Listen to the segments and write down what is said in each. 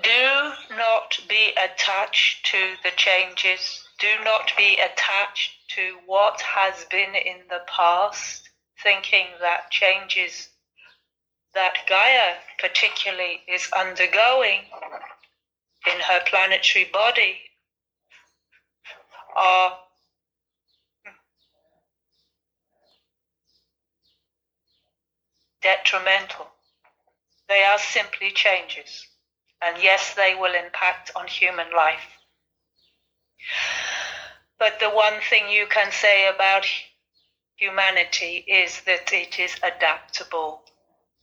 Do not be attached to the changes. Do not be attached to what has been in the past, thinking that changes that Gaia particularly is undergoing in her planetary body are detrimental. They are simply changes. And yes, they will impact on human life. But the one thing you can say about humanity is that it is adaptable.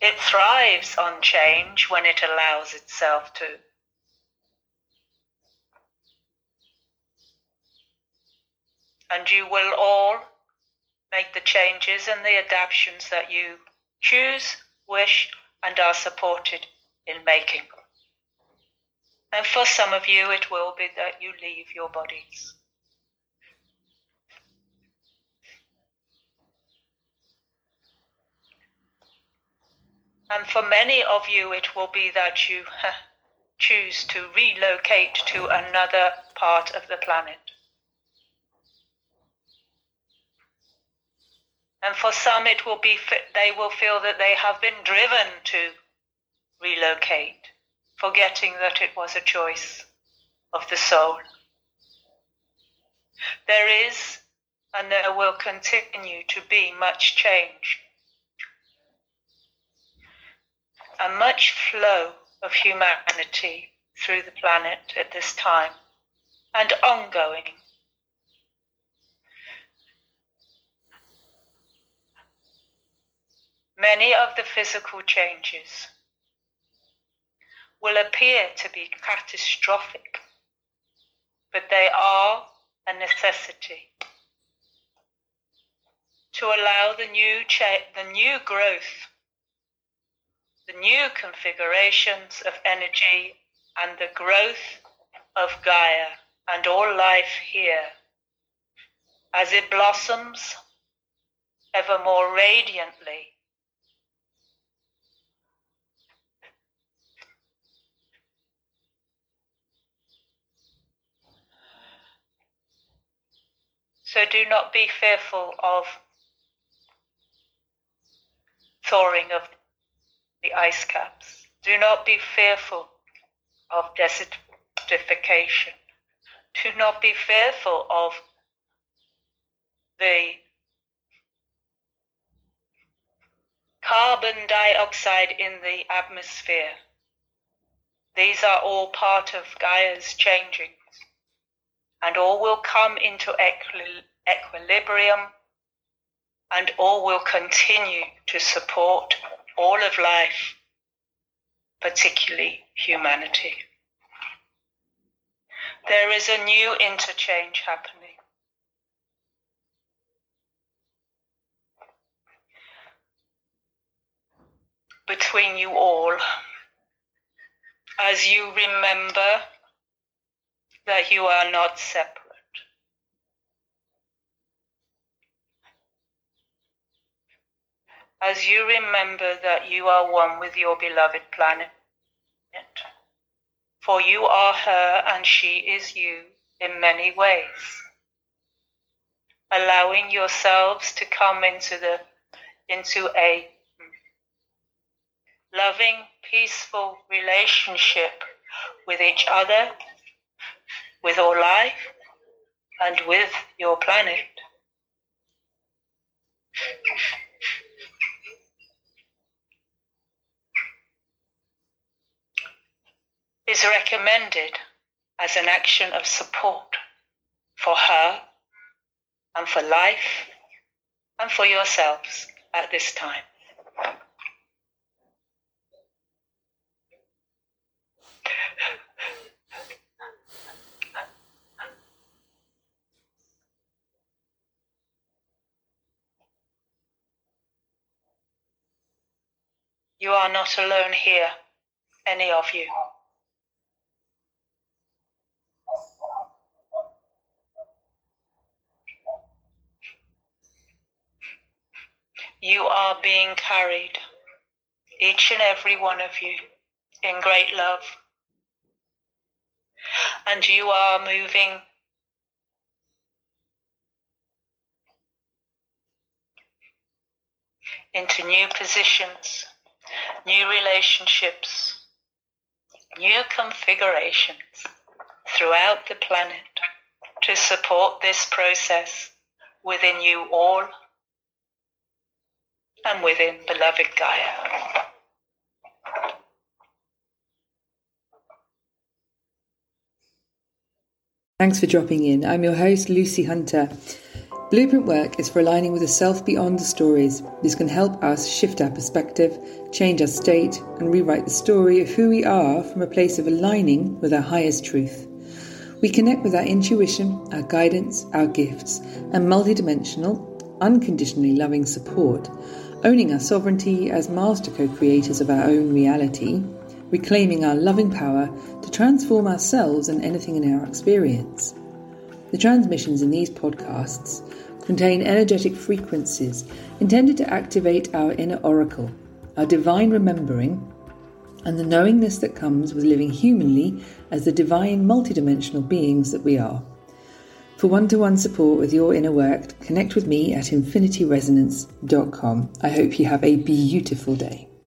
It thrives on change when it allows itself to. And you will all make the changes and the adaptations that you choose, wish, and are supported in making. And for some of you, it will be that you leave your bodies. And for many of you, it will be that you choose to relocate to another part of the planet. And for some, it will be, they will feel that they have been driven to relocate forgetting that it was a choice of the soul. There is and there will continue to be much change, and much flow of humanity through the planet at this time and ongoing. Many of the physical changes will appear to be catastrophic, but they are a necessity. To allow the new, cha- the new growth, the new configurations of energy and the growth of Gaia and all life here as it blossoms ever more radiantly So do not be fearful of thawing of the ice caps. Do not be fearful of desertification. Do not be fearful of the carbon dioxide in the atmosphere. These are all part of Gaia's changing and all will come into equilibrium, and all will continue to support all of life, particularly humanity. There is a new interchange happening. Between you all, as you remember that you are not separate. As you remember that you are one with your beloved planet, for you are her and she is you in many ways. Allowing yourselves to come into the into a loving, peaceful relationship with each other with all life and with your planet. Is recommended as an action of support for her and for life and for yourselves at this time. You are not alone here, any of you. You are being carried, each and every one of you, in great love. And you are moving. Into new positions, new relationships, new configurations throughout the planet to support this process within you all and within beloved Gaia. Thanks for dropping in. I'm your host, Lucy Hunter. Blueprint work is for aligning with a self beyond the stories. This can help us shift our perspective, change our state, and rewrite the story of who we are from a place of aligning with our highest truth. We connect with our intuition, our guidance, our gifts, and multidimensional, unconditionally loving support, owning our sovereignty as master co creators of our own reality, reclaiming our loving power to transform ourselves and anything in our experience. The transmissions in these podcasts contain energetic frequencies intended to activate our inner oracle, our divine remembering, and the knowingness that comes with living humanly as the divine multidimensional beings that we are. For one to one support with your inner work, connect with me at infinityresonance.com. I hope you have a beautiful day.